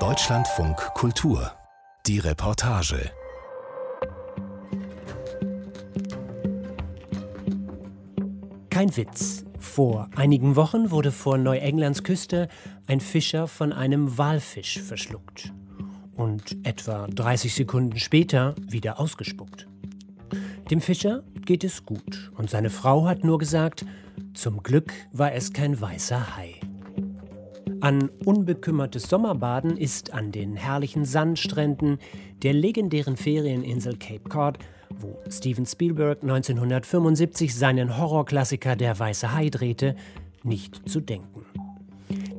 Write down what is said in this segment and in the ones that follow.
Deutschlandfunk Kultur. Die Reportage. Kein Witz. Vor einigen Wochen wurde vor Neuenglands Küste ein Fischer von einem Walfisch verschluckt und etwa 30 Sekunden später wieder ausgespuckt. Dem Fischer geht es gut und seine Frau hat nur gesagt, zum Glück war es kein weißer Hai. An unbekümmertes Sommerbaden ist an den herrlichen Sandstränden der legendären Ferieninsel Cape Cod, wo Steven Spielberg 1975 seinen Horrorklassiker Der weiße Hai drehte, nicht zu denken.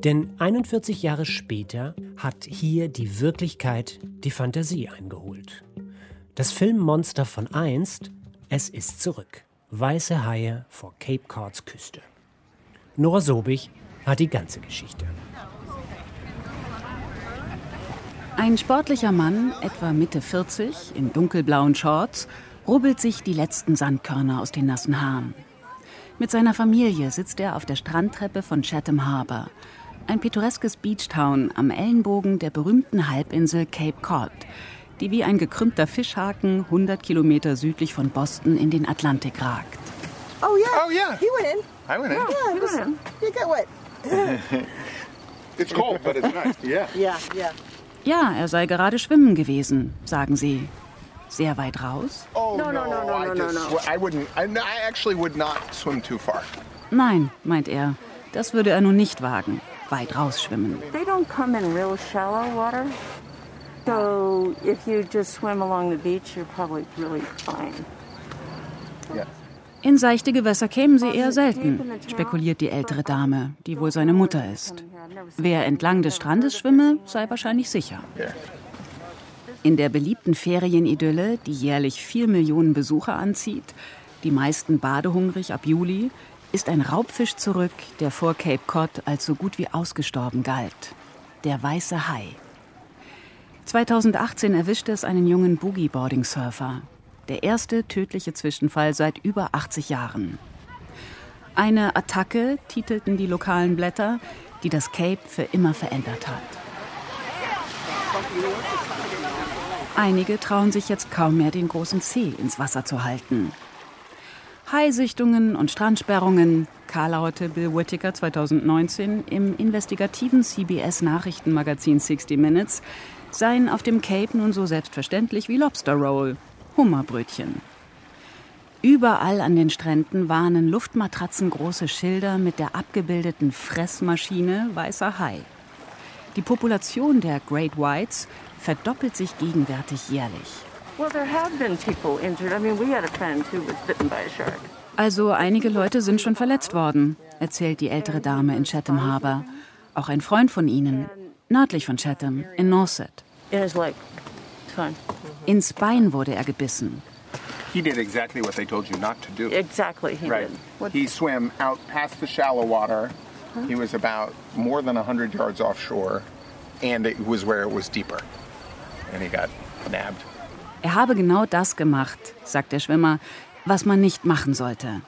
Denn 41 Jahre später hat hier die Wirklichkeit die Fantasie eingeholt. Das Filmmonster von einst, es ist zurück. Weiße Haie vor Cape Cods Küste. Nora Sobich hat die ganze Geschichte. Ein sportlicher Mann, etwa Mitte 40, in dunkelblauen Shorts, rubbelt sich die letzten Sandkörner aus den nassen Haaren. Mit seiner Familie sitzt er auf der Strandtreppe von Chatham Harbor, ein pittoreskes Beachtown am Ellenbogen der berühmten Halbinsel Cape Cod, die wie ein gekrümmter Fischhaken 100 Kilometer südlich von Boston in den Atlantik ragt. Oh yeah. Oh yeah. He went in. I went in. Yeah, was, you got wet. It's cold, but it's nice. Yeah. Yeah, yeah. Ja, er sei gerade schwimmen gewesen, sagen sie. Sehr weit raus? Oh No, no, no, no, I no, no, just- no. I wouldn't. I, I actually would not swim too far. Nein, meint er. Das würde er nun nicht wagen. Weit rausschwimmen. They don't come in real shallow water. So if you just swim along the beach, you're probably really fine. Yeah. In seichte Gewässer kämen sie eher selten, spekuliert die ältere Dame, die wohl seine Mutter ist. Wer entlang des Strandes schwimme, sei wahrscheinlich sicher. In der beliebten Ferienidylle, die jährlich vier Millionen Besucher anzieht, die meisten badehungrig ab Juli, ist ein Raubfisch zurück, der vor Cape Cod als so gut wie ausgestorben galt. Der weiße Hai. 2018 erwischte es einen jungen Boogie-Boarding-Surfer. Der erste tödliche Zwischenfall seit über 80 Jahren. Eine Attacke, titelten die lokalen Blätter, die das Cape für immer verändert hat. Einige trauen sich jetzt kaum mehr, den großen Zeh ins Wasser zu halten. Haisichtungen und Strandsperrungen, karlaute Bill Whittaker 2019 im investigativen CBS-Nachrichtenmagazin 60 Minutes, seien auf dem Cape nun so selbstverständlich wie Lobster Roll, Hummerbrötchen. Überall an den Stränden warnen Luftmatratzen große Schilder mit der abgebildeten Fressmaschine weißer Hai. Die Population der Great Whites verdoppelt sich gegenwärtig jährlich. Also einige Leute sind schon verletzt worden, erzählt die ältere Dame in Chatham Harbor. Auch ein Freund von ihnen, nördlich von Chatham, in Norset. Ins Bein wurde er gebissen. He did exactly what they told you not to do. Exactly, he right. did. What- He swam out past the shallow water. He was about more than 100 yards offshore, and it was where it was deeper. And he got nabbed. Er habe genau das gemacht, sagt der Schwimmer, was man nicht machen sollte.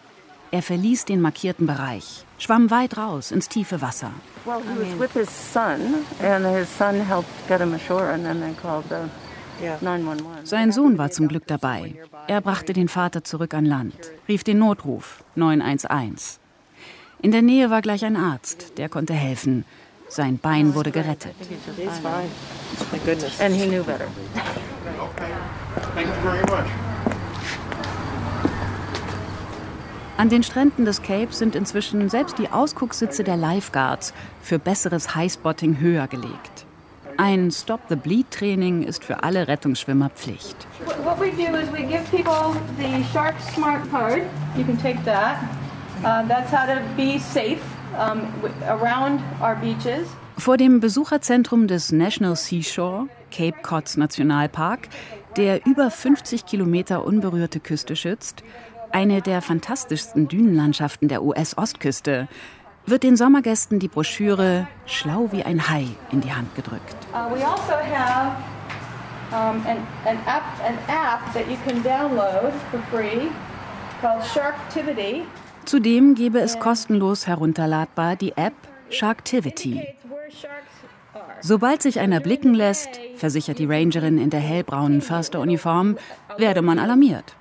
Er verließ den markierten Bereich, schwamm weit raus ins tiefe Wasser. Well, he was with his son, and his son helped get him ashore, and then they called the Yeah. 911. Sein Sohn war zum Glück dabei. Er brachte den Vater zurück an Land, rief den Notruf 911. In der Nähe war gleich ein Arzt, der konnte helfen. Sein Bein wurde gerettet. An den Stränden des Cape sind inzwischen selbst die Ausgucksitze der Lifeguards für besseres Highspotting höher gelegt. Ein Stop-the-Bleed-Training ist für alle Rettungsschwimmer Pflicht. What we do is we give people the Shark Smart card. You can take that. Uh, that's how to be safe um, around our beaches. Vor dem Besucherzentrum des National Seashore, Cape Cods Nationalpark, der über 50 Kilometer unberührte Küste schützt, eine der fantastischsten Dünenlandschaften der US-Ostküste, wird den Sommergästen die Broschüre Schlau wie ein Hai in die Hand gedrückt. Uh, we also have um, an, an, app, an app that you can download for free called Sharktivity. Zudem gebe es kostenlos herunterladbar die App Sharktivity. Sobald sich einer blicken lässt, versichert die Rangerin in der hellbraunen Försteruniform, werde man alarmiert.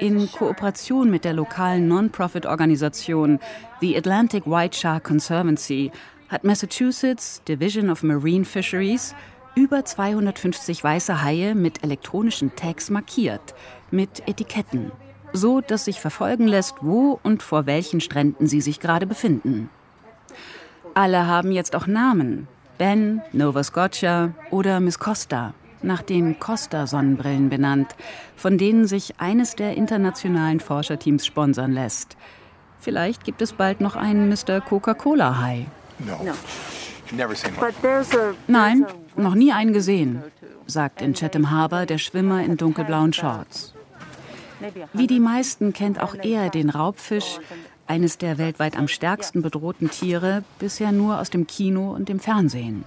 In Kooperation mit der lokalen Non-Profit-Organisation The Atlantic White Shark Conservancy hat Massachusetts Division of Marine Fisheries über 250 weiße Haie mit elektronischen Tags markiert, mit Etiketten, so dass sich verfolgen lässt, wo und vor welchen Stränden sie sich gerade befinden. Alle haben jetzt auch Namen. Ben, Nova Scotia oder Miss Costa, nach den Costa-Sonnenbrillen benannt, von denen sich eines der internationalen Forscherteams sponsern lässt. Vielleicht gibt es bald noch einen Mr. Coca-Cola-Hai. No. Nein, noch nie einen gesehen, sagt in Chatham Harbor der Schwimmer in dunkelblauen Shorts. Wie die meisten kennt auch er den Raubfisch, eines der weltweit am stärksten bedrohten Tiere, bisher nur aus dem Kino und dem Fernsehen.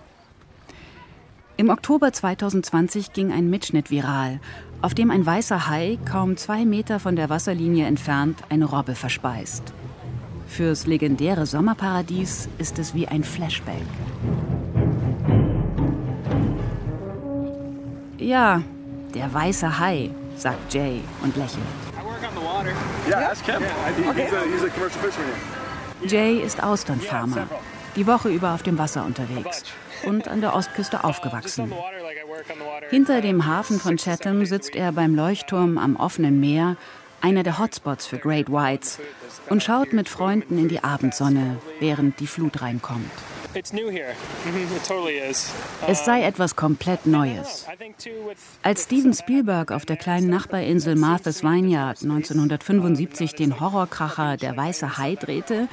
Im Oktober 2020 ging ein Mitschnitt viral, auf dem ein weißer Hai kaum zwei Meter von der Wasserlinie entfernt eine Robbe verspeist. Fürs legendäre Sommerparadies ist es wie ein Flashback. Ja, der weiße Hai, sagt Jay und lächelt. Jay ist Austernfarmer, die Woche über auf dem Wasser unterwegs und an der Ostküste aufgewachsen. Hinter dem Hafen von Chatham sitzt er beim Leuchtturm am offenen Meer, einer der Hotspots für Great Whites, und schaut mit Freunden in die Abendsonne, während die Flut reinkommt. Es sei etwas komplett Neues. Als Steven Spielberg auf der kleinen Nachbarinsel Martha's Vineyard 1975 den Horrorkracher Der weiße Hai drehte,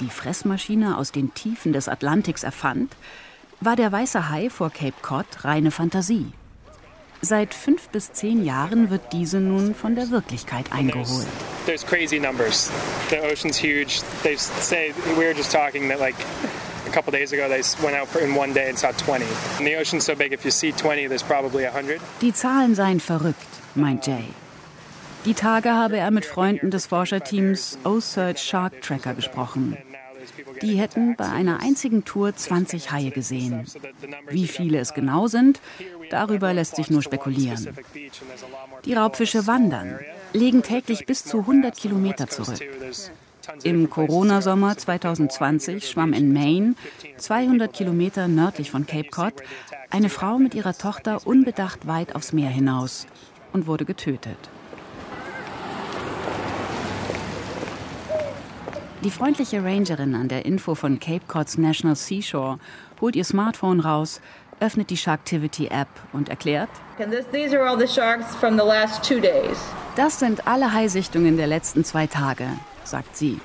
die Fressmaschine aus den Tiefen des Atlantiks erfand, war der weiße Hai vor Cape Cod reine Fantasie. Seit fünf bis zehn Jahren wird diese nun von der Wirklichkeit eingeholt. There's crazy numbers. The ocean's huge. They say we were just talking that like a couple days ago they went out for in one day and saw 20. And the ocean's so big. If you see 20, there's probably 100. Die Zahlen seien verrückt, meint Jay. Die Tage habe er mit Freunden des Forscherteams O-Search Shark Tracker gesprochen. Die hätten bei einer einzigen Tour 20 Haie gesehen. Wie viele es genau sind, darüber lässt sich nur spekulieren. Die Raubfische wandern, legen täglich bis zu 100 Kilometer zurück. Im Corona-Sommer 2020 schwamm in Maine, 200 Kilometer nördlich von Cape Cod, eine Frau mit ihrer Tochter unbedacht weit aufs Meer hinaus und wurde getötet. Die freundliche Rangerin an der Info von Cape Cods National Seashore holt ihr Smartphone raus, öffnet die Sharktivity-App und erklärt, das sind alle Haisichtungen der letzten zwei Tage, sagt sie.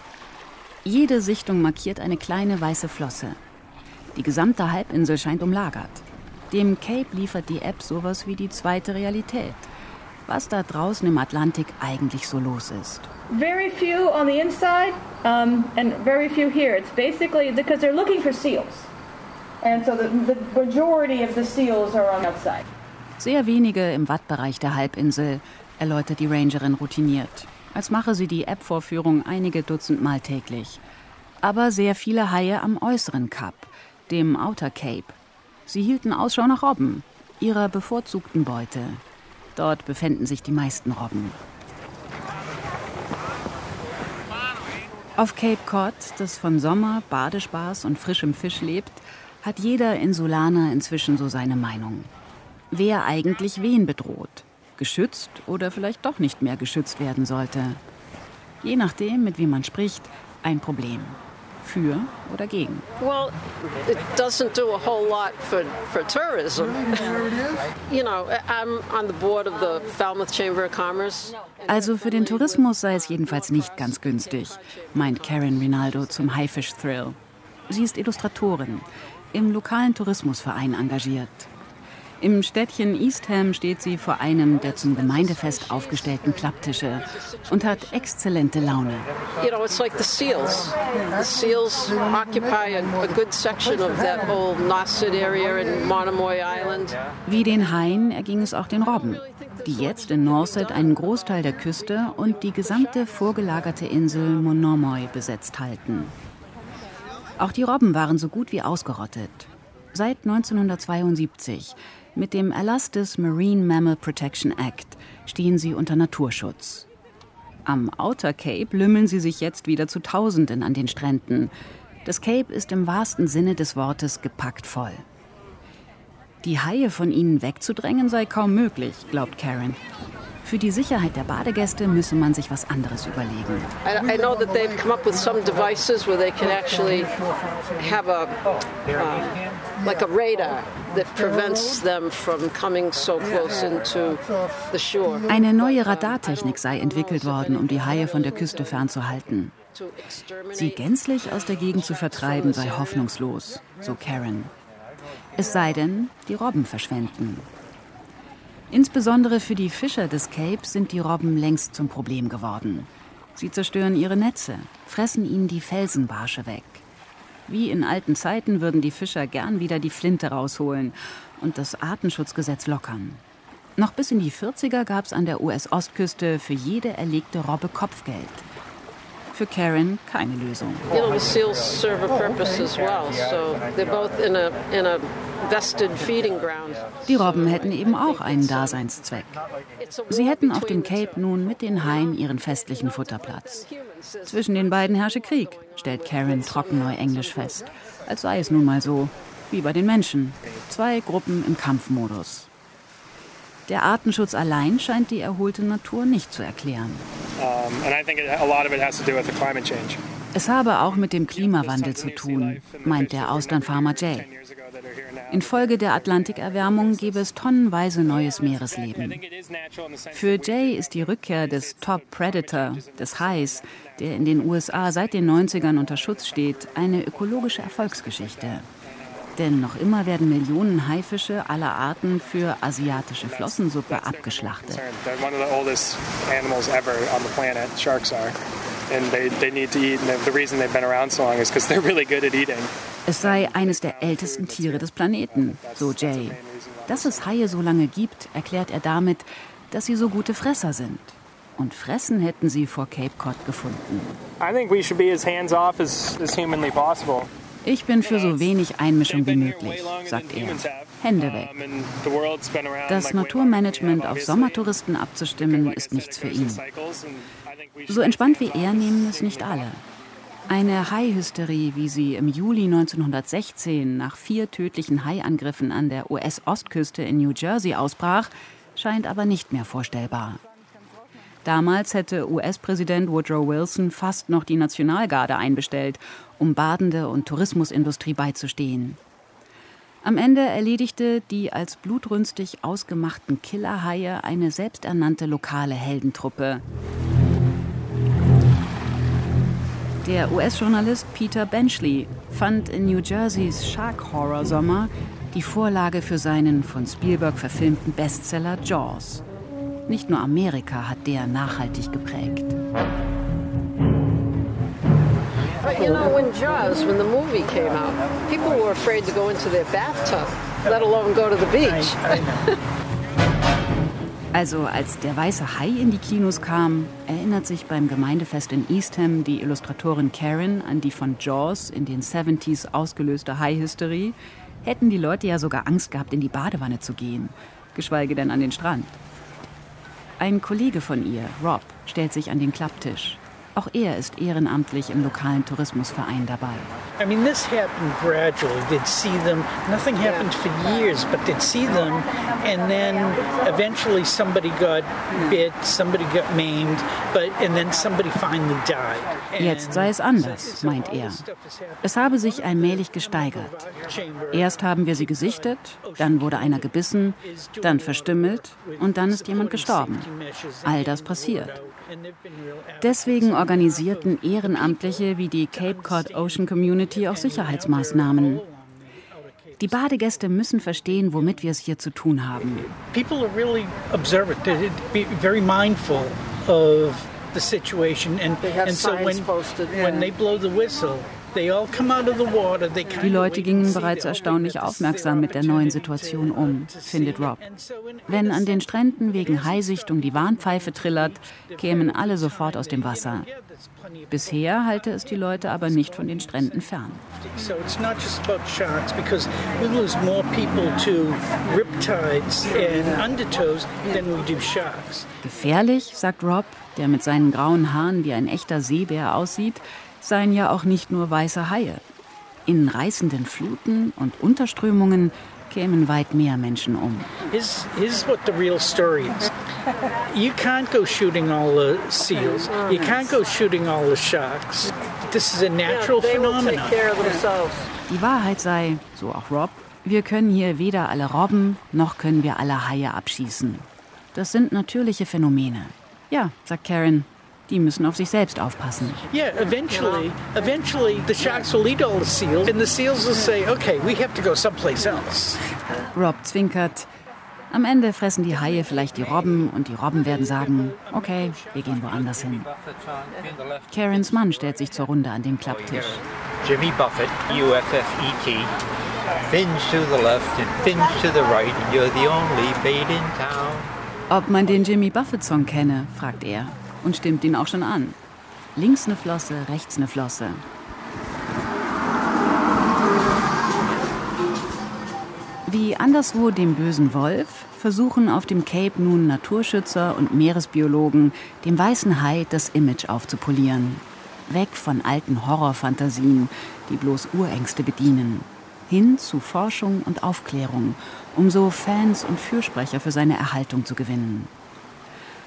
Jede Sichtung markiert eine kleine weiße Flosse. Die gesamte Halbinsel scheint umlagert. Dem Cape liefert die App sowas wie die zweite Realität. Was da draußen im Atlantik eigentlich so los ist. Very few on the inside um, and very few here. It's basically because they're looking for seals. And so the, the majority of the seals are on the outside. Sehr wenige im Wattbereich der Halbinsel, erläutert die Rangerin routiniert, als mache sie die App-Vorführung einige Dutzend Mal täglich. Aber sehr viele Haie am äußeren Kap, dem Outer Cape. Sie hielten Ausschau nach Robben, ihrer bevorzugten Beute. Dort befänden sich die meisten Robben. Auf Cape Cod, das von Sommer, Badespaß und frischem Fisch lebt, hat jeder Insulaner inzwischen so seine Meinung. Wer eigentlich wen bedroht? Geschützt oder vielleicht doch nicht mehr geschützt werden sollte? Je nachdem, mit wem man spricht, ein Problem. Für oder gegen. Well, it doesn't do a whole lot for, for tourism. you know, I'm on the board of the Falmouth Chamber of Commerce. Also für den Tourismus sei es jedenfalls nicht ganz günstig, meint Karen Rinaldo zum Haifish Thrill. Sie ist Illustratorin, im lokalen Tourismusverein engagiert. Im Städtchen Eastham steht sie vor einem der zum Gemeindefest aufgestellten Klapptische und hat exzellente Laune. You know, it's like the seals. The seals occupy a, a good section of that whole Nauset area in Monomoy Island. Wie den Haien erging es auch den Robben, die jetzt in Norset einen Großteil der Küste und die gesamte vorgelagerte Insel Monomoy besetzt halten. Auch die Robben waren so gut wie ausgerottet. Seit 1972 mit dem Erlass des Marine Mammal Protection Act stehen sie unter Naturschutz. Am Outer Cape lümmeln sie sich jetzt wieder zu Tausenden an den Stränden. Das Cape ist im wahrsten Sinne des Wortes gepackt voll. Die Haie von ihnen wegzudrängen sei kaum möglich, glaubt Karen. Für die Sicherheit der Badegäste müsse man sich was anderes überlegen. I, know that they've come up with some devices where they can like a radar that prevents them from coming so close into the shore. Eine neue Radartechnik sei entwickelt worden, um die Haie von der Küste fernzuhalten. Sie gänzlich aus der Gegend zu vertreiben sei hoffnungslos, so Karen. Es sei denn, die Robben verschwenden. Insbesondere für die Fischer des Capes sind die Robben längst zum Problem geworden. Sie zerstören ihre Netze, fressen ihnen die Felsenbarsche weg. Wie in alten Zeiten würden die Fischer gern wieder die Flinte rausholen und das Artenschutzgesetz lockern. Noch bis in die 40er gab es an der US-Ostküste für jede erlegte Robbe Kopfgeld. Für Karen keine Lösung. You know, the seals serve a purpose as well, so they're both in a in a. Die Robben hätten eben auch einen Daseinszweck. Sie hätten auf dem Cape nun mit den Haien ihren festlichen Futterplatz. Zwischen den beiden herrsche Krieg, stellt Karen trockenneuenglisch fest. Als sei es nun mal so, wie bei den Menschen. Zwei Gruppen im Kampfmodus. Der Artenschutz allein scheint die erholte Natur nicht zu erklären. Es habe auch mit dem Klimawandel zu tun, meint der Austernfarmer Jay. Infolge der Atlantikerwärmung gebe es tonnenweise neues Meeresleben. Für Jay ist die Rückkehr des Top Predator, des Hais, der in den USA seit den 90ern unter Schutz steht, eine ökologische Erfolgsgeschichte. Denn noch immer werden Millionen Haifische aller Arten für asiatische Flossensuppe abgeschlachtet. Es sei eines der ältesten Tiere des Planeten, so Jay. Dass es Haie so lange gibt, erklärt er damit, dass sie so gute Fresser sind. Und fressen hätten sie vor Cape Cod gefunden. Ich bin für so wenig Einmischung wie möglich, sagt er. Hände weg. Das Naturmanagement auf Sommertouristen abzustimmen, ist nichts für ihn. So entspannt wie er nehmen es nicht alle. Eine Hai-Hysterie, wie sie im Juli 1916 nach vier tödlichen Haiangriffen an der US-Ostküste in New Jersey ausbrach, scheint aber nicht mehr vorstellbar. Damals hätte US-Präsident Woodrow Wilson fast noch die Nationalgarde einbestellt, um Badende und Tourismusindustrie beizustehen. Am Ende erledigte die als blutrünstig ausgemachten Killerhaie eine selbsternannte lokale Heldentruppe. Der US-Journalist Peter Benchley fand in New Jerseys Shark Horror Sommer die Vorlage für seinen von Spielberg verfilmten Bestseller Jaws. Nicht nur Amerika hat der nachhaltig geprägt. But you know, when Jaws, when the movie came out, people were afraid to go into their bathtub, let alone go to the beach. Also als der weiße Hai in die Kinos kam, erinnert sich beim Gemeindefest in Eastham die Illustratorin Karen an die von Jaws in den 70s ausgelöste Hai-Hysterie, hätten die Leute ja sogar Angst gehabt, in die Badewanne zu gehen, geschweige denn an den Strand. Ein Kollege von ihr, Rob, stellt sich an den Klapptisch. Auch er ist ehrenamtlich im lokalen Tourismusverein dabei. I mean, this happened gradually. They'd see them. Nothing happened for years, but they'd see them, and then eventually somebody got bit, somebody got maimed, but and then somebody finally died. Jetzt sei es anders, meint er. Es habe sich allmählich gesteigert. Erst haben wir sie gesichtet, dann wurde einer gebissen, dann verstümmelt und dann ist jemand gestorben. All das passiert. Deswegen organisierten Ehrenamtliche wie die Cape Cod Ocean Community auch Sicherheitsmaßnahmen. Die Badegäste müssen verstehen, womit wir es hier zu tun haben. People are really observant. They'd be very mindful of the situation, and, and so when, when they blow the whistle, Die Leute gingen bereits erstaunlich aufmerksam mit der neuen Situation um, findet Rob. Wenn an den Stränden wegen Haisichtung die Warnpfeife trillert, kämen alle sofort aus dem Wasser. Bisher halte es die Leute aber nicht von den Stränden fern. Gefährlich, sagt Rob, der mit seinen grauen Haaren wie ein echter Seebär aussieht, seien ja auch nicht nur weiße Haie. In reißenden Fluten und Unterströmungen kämen weit mehr Menschen um. Here's, here's what the real story is. You can't go shooting all the seals. You can't go shooting all the sharks. This is a natural phenomenon. Die Wahrheit sei, so auch Rob, wir können hier weder alle Robben noch können wir alle Haie abschießen. Das sind natürliche Phänomene. Ja, sagt Karen, die müssen auf sich selbst aufpassen. Yeah, eventually, eventually the sharks will eat all the seals and the seals will say, okay, we have to go someplace else. Rob zwinkert. Am Ende fressen die Haie vielleicht die Robben und die Robben werden sagen, okay, wir gehen woanders hin. Karens Mann stellt sich zur Runde an den Klapptisch. Jimmy Buffett, UFFET. Fins to the left and fins to the right, and you're the only bait in town. Ob man den Jimmy Buffett-Song kenne, fragt er und stimmt ihn auch schon an. Links eine Flosse, rechts eine Flosse. Wie anderswo dem bösen Wolf versuchen auf dem Cape nun Naturschützer und Meeresbiologen dem weißen Hai das Image aufzupolieren. Weg von alten Horrorfantasien, die bloß Urängste bedienen. Hin zu Forschung und Aufklärung, um so Fans und Fürsprecher für seine Erhaltung zu gewinnen.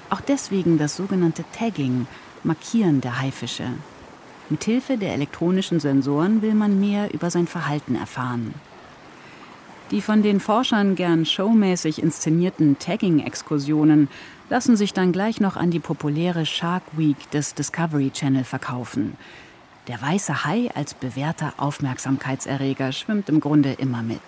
Auch deswegen das sogenannte Tagging, Markieren der Haifische. Mithilfe der elektronischen Sensoren will man mehr über sein Verhalten erfahren. Die von den Forschern gern showmäßig inszenierten Tagging-Exkursionen lassen sich dann gleich noch an die populäre Shark Week des Discovery Channel verkaufen. Der weiße Hai als bewährter Aufmerksamkeitserreger schwimmt im Grunde immer mit.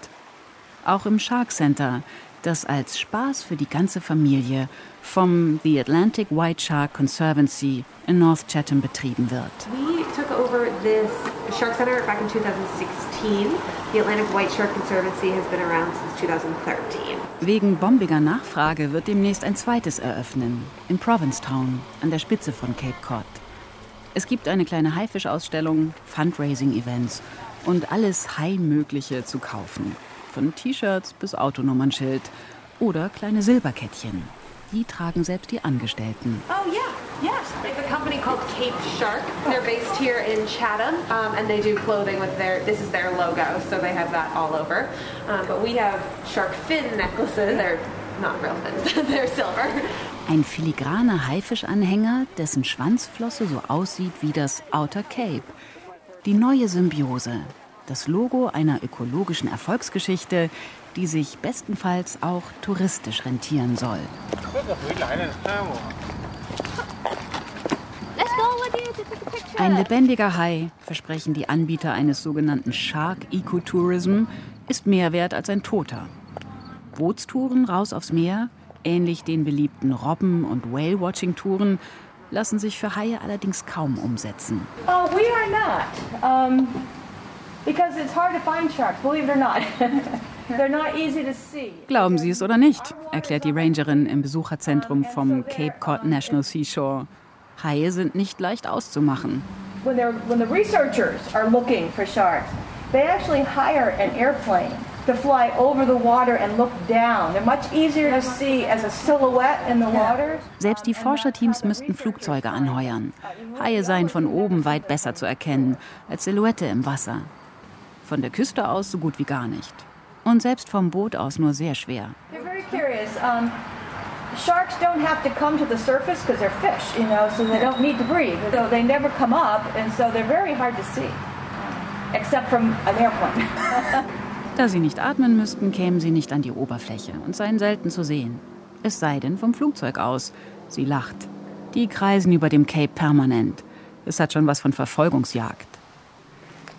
Auch im Shark Center, das als Spaß für die ganze Familie vom The Atlantic White Shark Conservancy in North Chatham betrieben wird. We took over this Shark Center back in 2016. The Atlantic White Shark Conservancy has been around since 2013. Wegen bombiger Nachfrage wird demnächst ein zweites eröffnen, in Provincetown, an der Spitze von Cape Cod. Es gibt eine kleine Haifischausstellung, Fundraising-Events und alles Hai-Mögliche zu kaufen. Von T-Shirts bis Autonummernschild oder kleine Silberkettchen. Die tragen selbst die Angestellten. Oh yeah, yes. It's a company called Cape Shark. They're based here in Chatham, um, and they do clothing with their. This is their logo, so they have that all over. Um, but we have shark fin necklaces. They're not real fins. They're silver. Ein filigraner Haifischanhänger, dessen Schwanzflosse so aussieht wie das Outer Cape. Die neue Symbiose. Das Logo einer ökologischen Erfolgsgeschichte, die sich bestenfalls auch touristisch rentieren soll. Ein lebendiger Hai, versprechen die Anbieter eines sogenannten Shark Ecotourism, ist mehr wert als ein toter. Bootstouren raus aufs Meer, ähnlich den beliebten Robben- und Whale-Watching-Touren, lassen sich für Haie allerdings kaum umsetzen. Oh, we are not. Um, because it's hard to find sharks, believe it or not. They're not easy to see. Glauben Sie es oder nicht, erklärt die Rangerin im Besucherzentrum vom Cape Cod National Seashore. Haie sind nicht leicht auszumachen. When, when the researchers are looking for sharks, they actually hire an airplane to fly over the water and look down. They're much easier to see as a silhouette in the water. Selbst die Forscherteams müssten Flugzeuge anheuern. Haie seien von oben weit besser zu erkennen als Silhouette im Wasser. Von der Küste aus so gut wie gar nicht. Und selbst vom Boot aus nur sehr schwer. They're very curious. Um, sharks don't have to come to the surface because they're fish, you know, so they don't need to breathe. So they never come up, and so they're very hard to see, except from an airplane. Da sie nicht atmen müssten, kämen sie nicht an die Oberfläche und seien selten zu sehen. Es sei denn vom Flugzeug aus. Sie lacht. Die kreisen über dem Cape permanent. Es hat schon was von Verfolgungsjagd.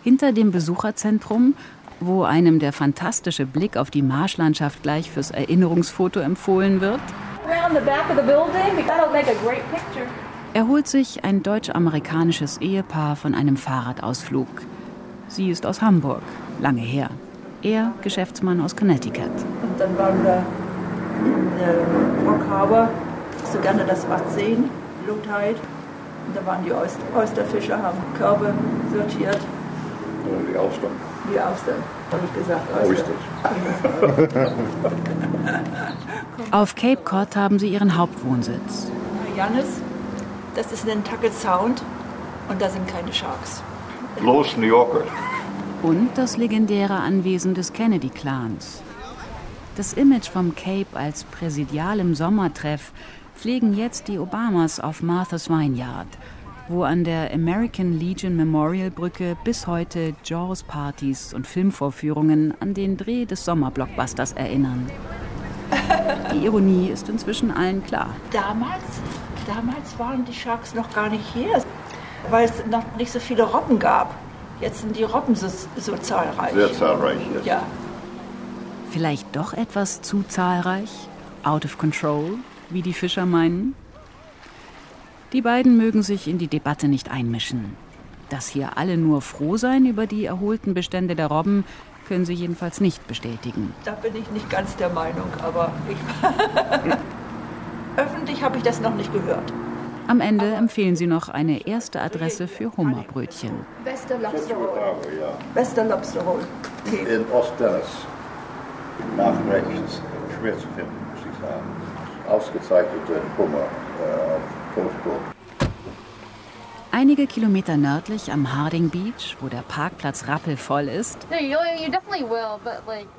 Hinter dem Besucherzentrum, wo einem der fantastische Blick auf die Marschlandschaft gleich fürs Erinnerungsfoto empfohlen wird, erholt sich ein deutsch-amerikanisches Ehepaar von einem Fahrradausflug. Sie ist aus Hamburg, lange her. Er Geschäftsmann aus Connecticut. Und dann waren wir in äh, Rock Harbor, so gerne das Watt sehen, Tide. Und da waren die Oyster Oysterfischer, haben Körbe sortiert. Die Austern. Die Austern, habe ich gesagt. Oyster. Auf Cape Cod haben sie ihren Hauptwohnsitz. Jannis, das ist Nantucket Sound und da sind keine Sharks. Bloß New Yorker. Und das legendäre Anwesen des Kennedy-Clans. Das Image vom Cape als präsidialem Sommertreff pflegen jetzt die Obamas auf Martha's Vineyard, wo an der American Legion Memorial Brücke bis heute Jaws-Partys und Filmvorführungen an den Dreh des Sommerblockbusters erinnern. Die Ironie ist inzwischen allen klar. Damals, damals waren die Sharks noch gar nicht hier, weil es noch nicht so viele Robben gab. Jetzt sind die Robben so, so zahlreich. Sehr zahlreich, yes. Ja. Vielleicht doch etwas zu zahlreich? Out of control, wie die Fischer meinen? Die beiden mögen sich in die Debatte nicht einmischen. Dass hier alle nur froh sein über die erholten Bestände der Robben, können sie jedenfalls nicht bestätigen. Da bin ich nicht ganz der Meinung, aber ich öffentlich habe ich das noch nicht gehört. Am Ende empfehlen sie noch eine erste Adresse für Hummerbrötchen. Bester Lobster Roll. Bester Lobster Roll. Okay. In Ostdennis. Nach rechts. Schwer zu finden, muss ich sagen. Ausgezeichnete Hummer äh. Einige Kilometer nördlich am Harding Beach, wo der Parkplatz rappelvoll ist,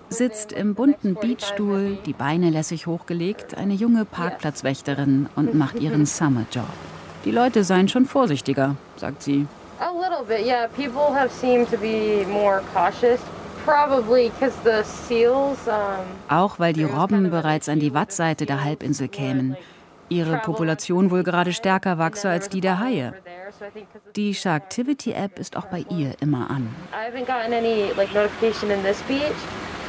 sitzt im bunten Beachstuhl, die Beine lässig hochgelegt, eine junge Parkplatzwächterin und macht ihren Summerjob. Die Leute seien schon vorsichtiger, sagt sie. A little bit, yeah. People have seemed to be more cautious. Probably because the seals. Um, Auch weil die Robben bereits an die Wattseite der Halbinsel kämen. Ihre Population wohl gerade stärker wachse als die der Haie. Die Sharktivity-App ist auch bei ihr immer an. I haven't gotten any like notification in this beach,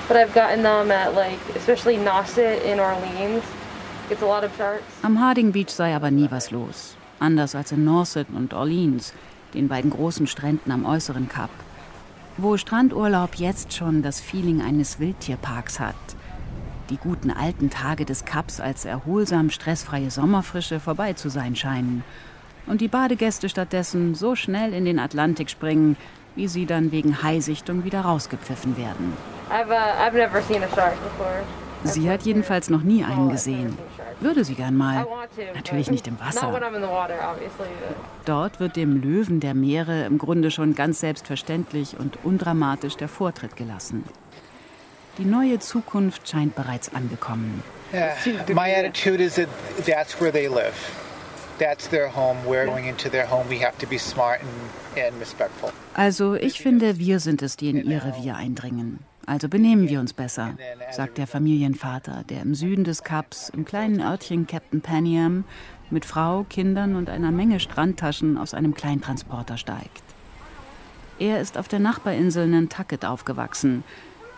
but I've gotten them at like especially Nauset in Orleans. Gets a lot of sharks. Am Harding Beach sei aber nie was los. Anders als in Nauset und Orleans, den beiden großen Stränden am äußeren Kap. Wo Strandurlaub jetzt schon das Feeling eines Wildtierparks hat. Die guten alten Tage des Kaps als erholsam stressfreie Sommerfrische vorbei zu sein scheinen. Und die Badegäste stattdessen so schnell in den Atlantik springen, wie sie dann wegen Haisichtung wieder rausgepfiffen werden. I've uh, I've. Sie hat jedenfalls noch nie einen gesehen. Würde sie gern mal. Natürlich nicht im Wasser. Dort wird dem Löwen der Meere im Grunde schon ganz selbstverständlich und undramatisch der Vortritt gelassen. Die neue Zukunft scheint bereits angekommen. Yeah, my attitude is that that's where they live. That's their home. We're going into their home. We have to be smart and, and respectful. Also ich finde, wir sind es, die in ihr Revier eindringen. Also benehmen wir uns besser, sagt der Familienvater, der im Süden des Kaps, im kleinen Örtchen Captain Paniam, mit Frau, Kindern und einer Menge Strandtaschen aus einem Kleintransporter steigt. Er ist auf der Nachbarinsel Nantucket aufgewachsen,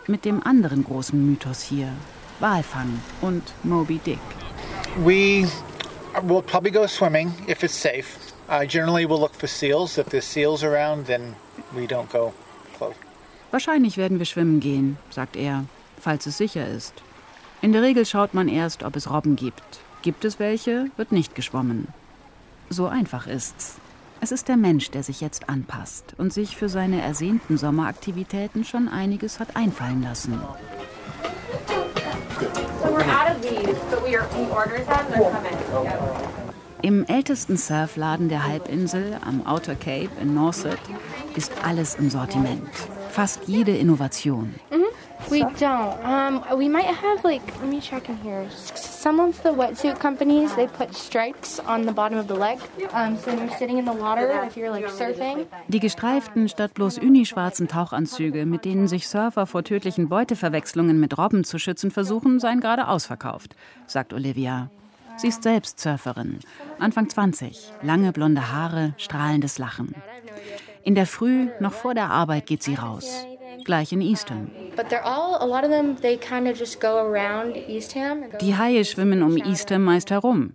mit dem anderen großen Mythos hier, Walfang und Moby Dick. We will probably go swimming if it's safe. Uh, generally, we'll look for seals. If there's seals around, then we don't go close. Wahrscheinlich werden wir schwimmen gehen, sagt er, falls es sicher ist. In der Regel schaut man erst, ob es Robben gibt. Gibt es welche, wird nicht geschwommen. So einfach ist's. Es ist der Mensch, der sich jetzt anpasst und sich für seine ersehnten Sommeraktivitäten schon einiges hat einfallen lassen. Im ältesten Surfladen der Halbinsel am Outer Cape in Nauset ist alles im Sortiment. Fast jede Innovation. We don't. Um, we might have like. Let me check in here. Some of the wetsuit companies they put stripes on the bottom of the leg. Um, so when you're sitting in the water, if you're like surfing, Die gestreiften statt bloß unischwarzen Tauchanzüge, mit denen sich Surfer vor tödlichen Beuteverwechslungen mit Robben zu schützen versuchen, seien gerade ausverkauft, sagt Olivia. Sie ist selbst Surferin, Anfang 20, lange blonde Haare, strahlendes Lachen. In der Früh, noch vor der Arbeit, geht sie raus. Gleich in Eastham. Die Haie schwimmen um Eastham meist herum.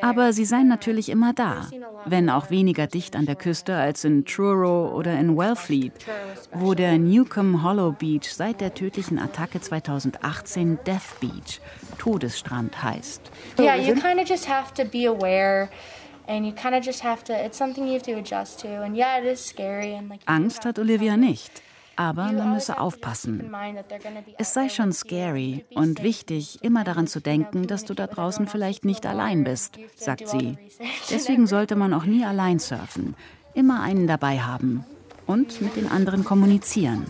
Aber sie seien natürlich immer da, wenn auch weniger dicht an der Küste als in Truro oder in Wellfleet, wo der Newcomb Hollow Beach seit der tödlichen Attacke 2018 Death Beach, Todesstrand heißt. Yeah, you kind of just have to be aware. Angst hat Olivia nicht. Aber man müsse aufpassen. Es sei schon scary und wichtig, immer daran zu denken, dass du da draußen vielleicht nicht allein bist, sagt sie. Deswegen sollte man auch nie allein surfen. Immer einen dabei haben und mit den anderen kommunizieren.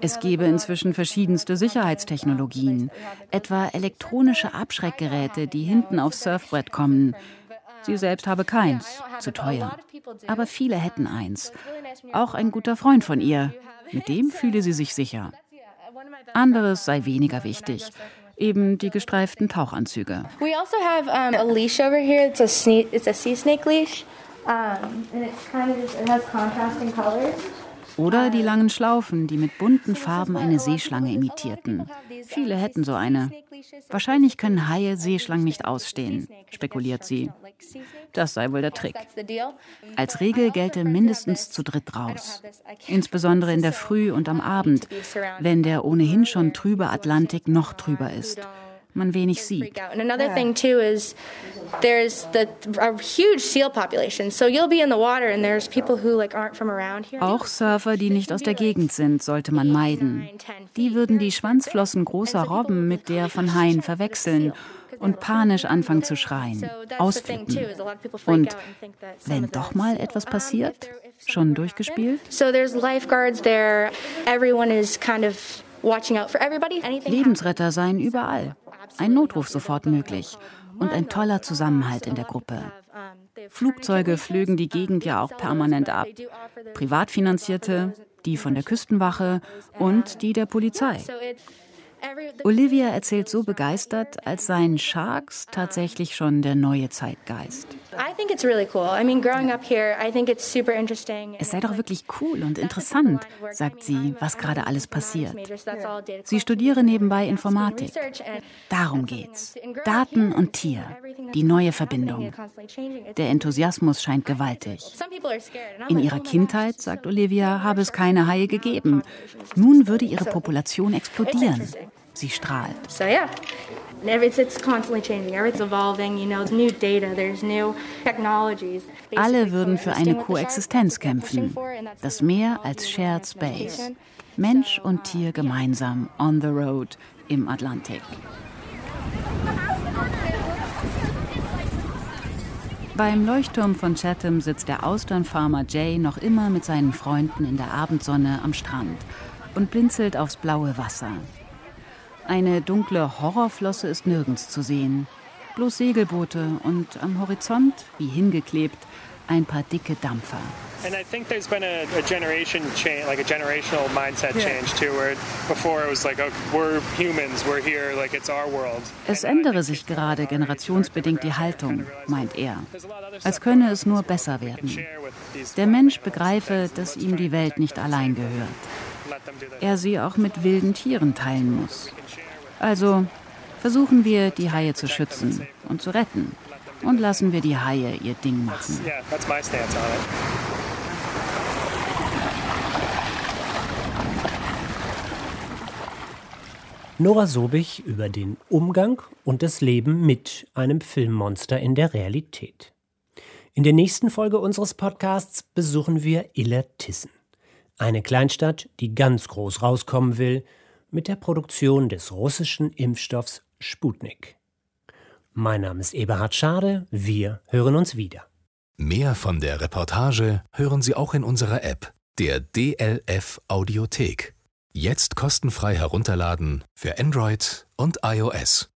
Es gebe inzwischen verschiedenste Sicherheitstechnologien, etwa elektronische Abschreckgeräte, die hinten aufs Surfbrett kommen. Sie selbst habe keins, zu teuer. Aber viele hätten eins. Auch ein guter Freund von ihr. Mit dem fühle sie sich sicher. Anderes sei weniger wichtig. Eben die gestreiften Tauchanzüge. We also have um, a leash over here. It's a, sne- it's a sea snake leash. Um, and it's kind of just, it has contrasting colors. Oder die langen Schlaufen, die mit bunten Farben eine Seeschlange imitierten. Viele hätten so eine. Wahrscheinlich können Haie Seeschlangen nicht ausstehen, spekuliert sie. Das sei wohl der Trick. The deal. Als Regel gelte mindestens zu dritt raus. Insbesondere in der Früh und am Abend, wenn der ohnehin schon trübe Atlantik noch trüber ist. Man wenig sieht. And another thing too is there's the a huge seal population. So you'll be in the water and there's people who like aren't from around here. Auch Surfer, die nicht aus der Gegend sind, sollte man meiden. Die würden die Schwanzflossen großer Robben mit der von Haien verwechseln und panisch anfangen zu schreien, ausflippen. Und wenn doch mal etwas passiert, schon durchgespielt? So there's lifeguards there. Everyone is kind of watching out for everybody. Anything Lebensretter seien überall. Ein Notruf sofort möglich und ein toller Zusammenhalt in der Gruppe. Flugzeuge flögen die Gegend ja auch permanent ab. Privat finanzierte, die von der Küstenwache und die der Polizei. Olivia erzählt so begeistert, als seien Sharks tatsächlich schon der neue Zeitgeist. Es sei doch wirklich cool und interessant, sagt sie, was gerade alles passiert. Sie studiere nebenbei Informatik. Darum geht's. Daten und Tier. Die neue Verbindung. Der Enthusiasmus scheint gewaltig. In ihrer Kindheit, sagt Olivia, habe es keine Haie gegeben. Nun würde ihre Population explodieren. Sie strahlt. So yeah. Alle würden für eine Koexistenz kämpfen. Das Meer als Shared Space. Mensch und Tier gemeinsam on the road im Atlantik. Beim Leuchtturm von Chatham sitzt der Austernfarmer Jay noch immer mit seinen Freunden in der Abendsonne am Strand und blinzelt aufs blaue Wasser. Eine dunkle Horrorflosse ist nirgends zu sehen. Bloß Segelboote und am Horizont, wie hingeklebt, ein paar dicke Dampfer. And I think there's been a, a generation change, like a generational mindset change too, where before it was like, oh, we're humans, we're here, like it's our world. Es ändere sich gerade generationsbedingt die Haltung, meint er. Als könne es nur besser werden. Der Mensch begreife, dass ihm die Welt nicht allein gehört. Er sie auch mit wilden Tieren teilen muss. Also versuchen wir, die Haie zu schützen und zu retten. Und lassen wir die Haie ihr Ding machen. Nora Sobich über den Umgang und das Leben mit einem Filmmonster in der Realität. In der nächsten Folge unseres Podcasts besuchen wir Illertissen, eine Kleinstadt, die ganz groß rauskommen will mit der Produktion des russischen Impfstoffs Sputnik. Mein Name ist Eberhard Schade, wir hören uns wieder. Mehr von der Reportage hören Sie auch in unserer App, der DLF Audiothek. Jetzt kostenfrei herunterladen für Android und iOS.